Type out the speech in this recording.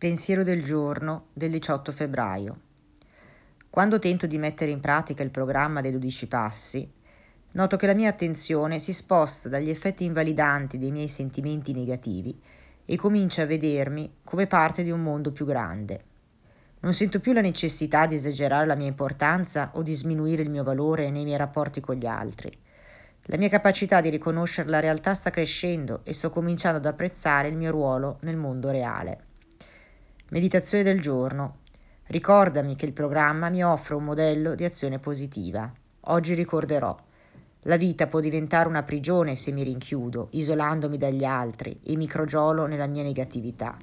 Pensiero del giorno del 18 febbraio. Quando tento di mettere in pratica il programma dei 12 passi, noto che la mia attenzione si sposta dagli effetti invalidanti dei miei sentimenti negativi e comincia a vedermi come parte di un mondo più grande. Non sento più la necessità di esagerare la mia importanza o di sminuire il mio valore nei miei rapporti con gli altri. La mia capacità di riconoscere la realtà sta crescendo e sto cominciando ad apprezzare il mio ruolo nel mondo reale. Meditazione del giorno. Ricordami che il programma mi offre un modello di azione positiva. Oggi ricorderò. La vita può diventare una prigione se mi rinchiudo, isolandomi dagli altri e mi crogiolo nella mia negatività.